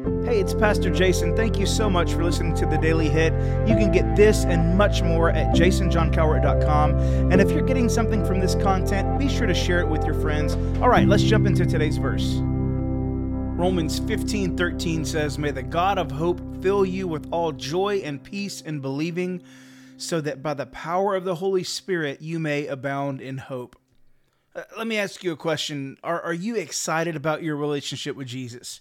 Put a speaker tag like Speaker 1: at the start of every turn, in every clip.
Speaker 1: Hey, it's Pastor Jason. Thank you so much for listening to the Daily Hit. You can get this and much more at jasonjohncowart.com. And if you're getting something from this content, be sure to share it with your friends. All right, let's jump into today's verse. Romans 15 13 says, May the God of hope fill you with all joy and peace in believing, so that by the power of the Holy Spirit you may abound in hope. Uh, let me ask you a question. Are, are you excited about your relationship with Jesus?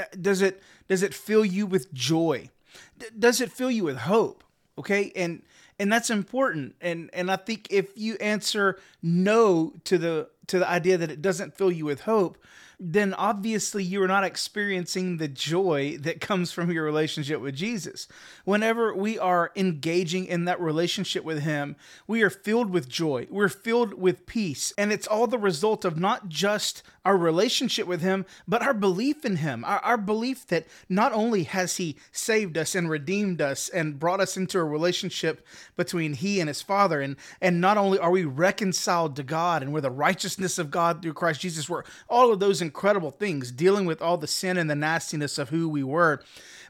Speaker 1: Uh, does it does it fill you with joy? D- does it fill you with hope? Okay, and and that's important. And and I think if you answer no to the to the idea that it doesn't fill you with hope, then obviously you are not experiencing the joy that comes from your relationship with Jesus. Whenever we are engaging in that relationship with Him, we are filled with joy, we're filled with peace, and it's all the result of not just our relationship with Him, but our belief in Him, our, our belief that not only has He saved us and redeemed us and brought us into a relationship between He and His Father, and, and not only are we reconciled to God and we're the righteousness of God through Christ Jesus, we're all of those incredible things, dealing with all the sin and the nastiness of who we were.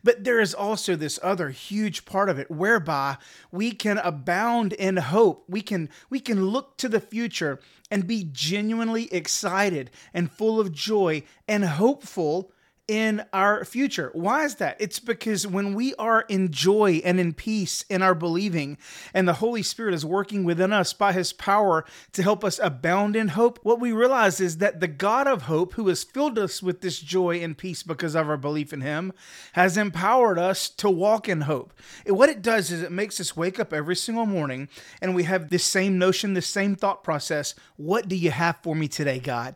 Speaker 1: But there is also this other huge part of it whereby we can abound in hope. We can we can look to the future and be genuinely excited and full of joy and hopeful in our future. Why is that? It's because when we are in joy and in peace in our believing, and the Holy Spirit is working within us by His power to help us abound in hope, what we realize is that the God of hope, who has filled us with this joy and peace because of our belief in Him, has empowered us to walk in hope. what it does is it makes us wake up every single morning and we have this same notion, this same thought process. What do you have for me today, God?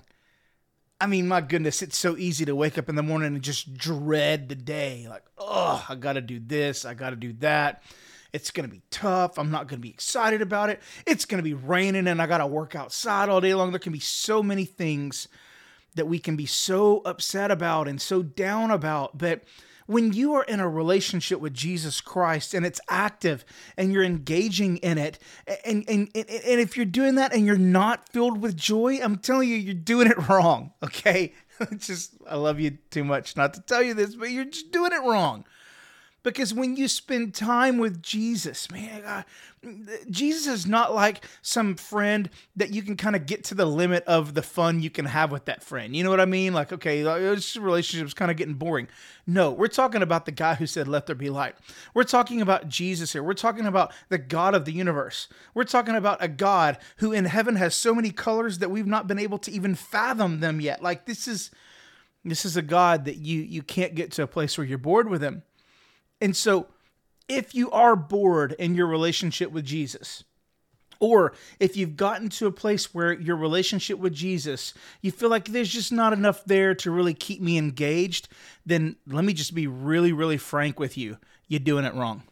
Speaker 1: I mean, my goodness, it's so easy to wake up in the morning and just dread the day. Like, oh, I got to do this, I got to do that. It's going to be tough. I'm not going to be excited about it. It's going to be raining and I got to work outside all day long. There can be so many things that we can be so upset about and so down about. But when you are in a relationship with Jesus Christ and it's active and you're engaging in it, and, and, and, and if you're doing that and you're not filled with joy, I'm telling you, you're doing it wrong. Okay. just, I love you too much not to tell you this, but you're just doing it wrong. Because when you spend time with Jesus, man, God, Jesus is not like some friend that you can kind of get to the limit of the fun you can have with that friend. You know what I mean? Like, okay, uh, this relationship's kind of getting boring. No, we're talking about the guy who said, Let there be light. We're talking about Jesus here. We're talking about the God of the universe. We're talking about a God who in heaven has so many colors that we've not been able to even fathom them yet. Like, this is. This is a God that you you can't get to a place where you're bored with him. And so, if you are bored in your relationship with Jesus, or if you've gotten to a place where your relationship with Jesus, you feel like there's just not enough there to really keep me engaged, then let me just be really, really frank with you. You're doing it wrong.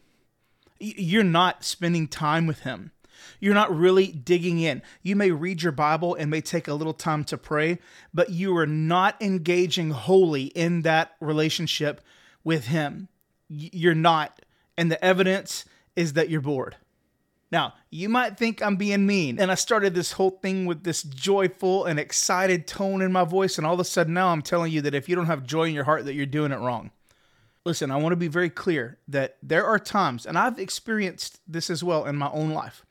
Speaker 1: You're not spending time with Him. You're not really digging in. You may read your Bible and may take a little time to pray, but you are not engaging wholly in that relationship with Him you're not. And the evidence is that you're bored. Now, you might think I'm being mean, and I started this whole thing with this joyful and excited tone in my voice, and all of a sudden now I'm telling you that if you don't have joy in your heart, that you're doing it wrong. Listen, I want to be very clear that there are times, and I've experienced this as well in my own life,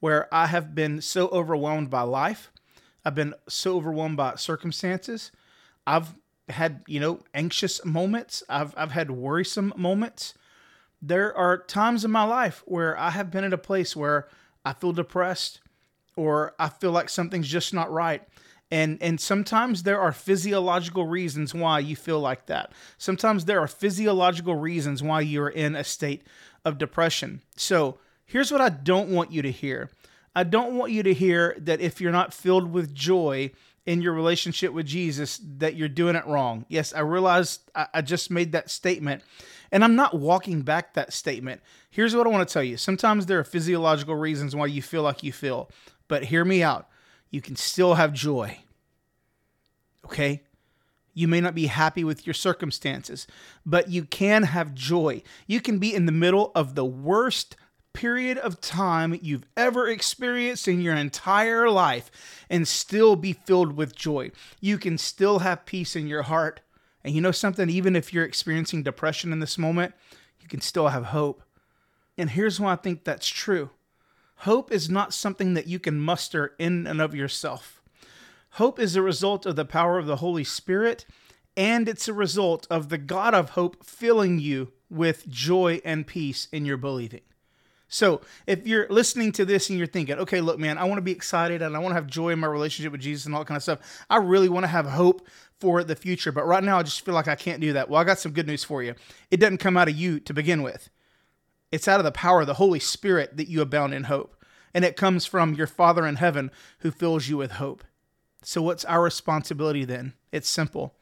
Speaker 1: where I have been so overwhelmed by life, I've been so overwhelmed by circumstances, I've had, you know, anxious moments. I've I've had worrisome moments. There are times in my life where I have been at a place where I feel depressed or I feel like something's just not right. And and sometimes there are physiological reasons why you feel like that. Sometimes there are physiological reasons why you're in a state of depression. So, here's what I don't want you to hear. I don't want you to hear that if you're not filled with joy, in your relationship with Jesus that you're doing it wrong. Yes, I realize I, I just made that statement, and I'm not walking back that statement. Here's what I want to tell you sometimes there are physiological reasons why you feel like you feel, but hear me out. You can still have joy. Okay? You may not be happy with your circumstances, but you can have joy. You can be in the middle of the worst period of time you've ever experienced in your entire life and still be filled with joy. You can still have peace in your heart And you know something? Even if you're experiencing depression in this moment, you can still have hope. And here's why I think that's true hope is not something that you can muster in and of yourself. Hope is a result of the power of the Holy Spirit, and it's a result of the God of hope filling you with joy and peace in your believing. So, if you're listening to this and you're thinking, okay, look, man, I want to be excited and I want to have joy in my relationship with Jesus and all that kind of stuff, I really want to have hope for the future, but right now I just feel like I can't do that. Well, I got some good news for you. It doesn't come out of you to begin with, it's out of the power of the Holy Spirit that you abound in hope. And it comes from your Father in heaven who fills you with hope. So, what's our responsibility then? It's simple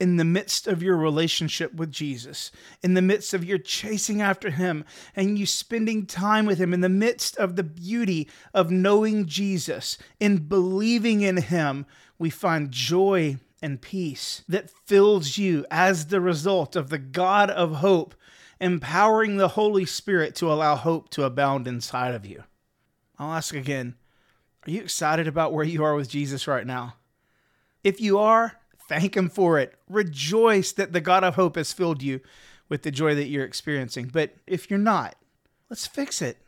Speaker 1: in the midst of your relationship with Jesus, in the midst of your chasing after Him and you spending time with Him, in the midst of the beauty of knowing Jesus, in believing in Him, we find joy and peace that fills you as the result of the God of hope empowering the Holy Spirit to allow hope to abound inside of you. I'll ask again Are you excited about where you are with Jesus right now? If you are, Thank Him for it. Rejoice that the God of hope has filled you with the joy that you're experiencing. But if you're not, let's fix it.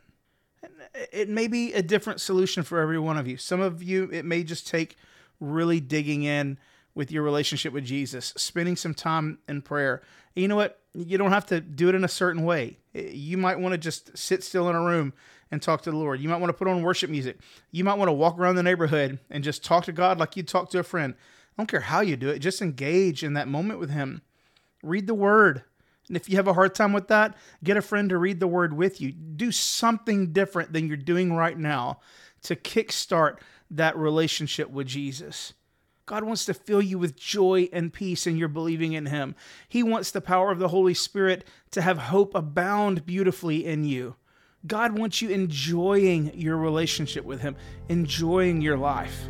Speaker 1: It may be a different solution for every one of you. Some of you, it may just take really digging in with your relationship with Jesus, spending some time in prayer. You know what? You don't have to do it in a certain way. You might want to just sit still in a room and talk to the Lord. You might want to put on worship music. You might want to walk around the neighborhood and just talk to God like you'd talk to a friend. I don't care how you do it, just engage in that moment with Him. Read the Word. And if you have a hard time with that, get a friend to read the Word with you. Do something different than you're doing right now to kickstart that relationship with Jesus. God wants to fill you with joy and peace and you're believing in Him. He wants the power of the Holy Spirit to have hope abound beautifully in you. God wants you enjoying your relationship with Him, enjoying your life.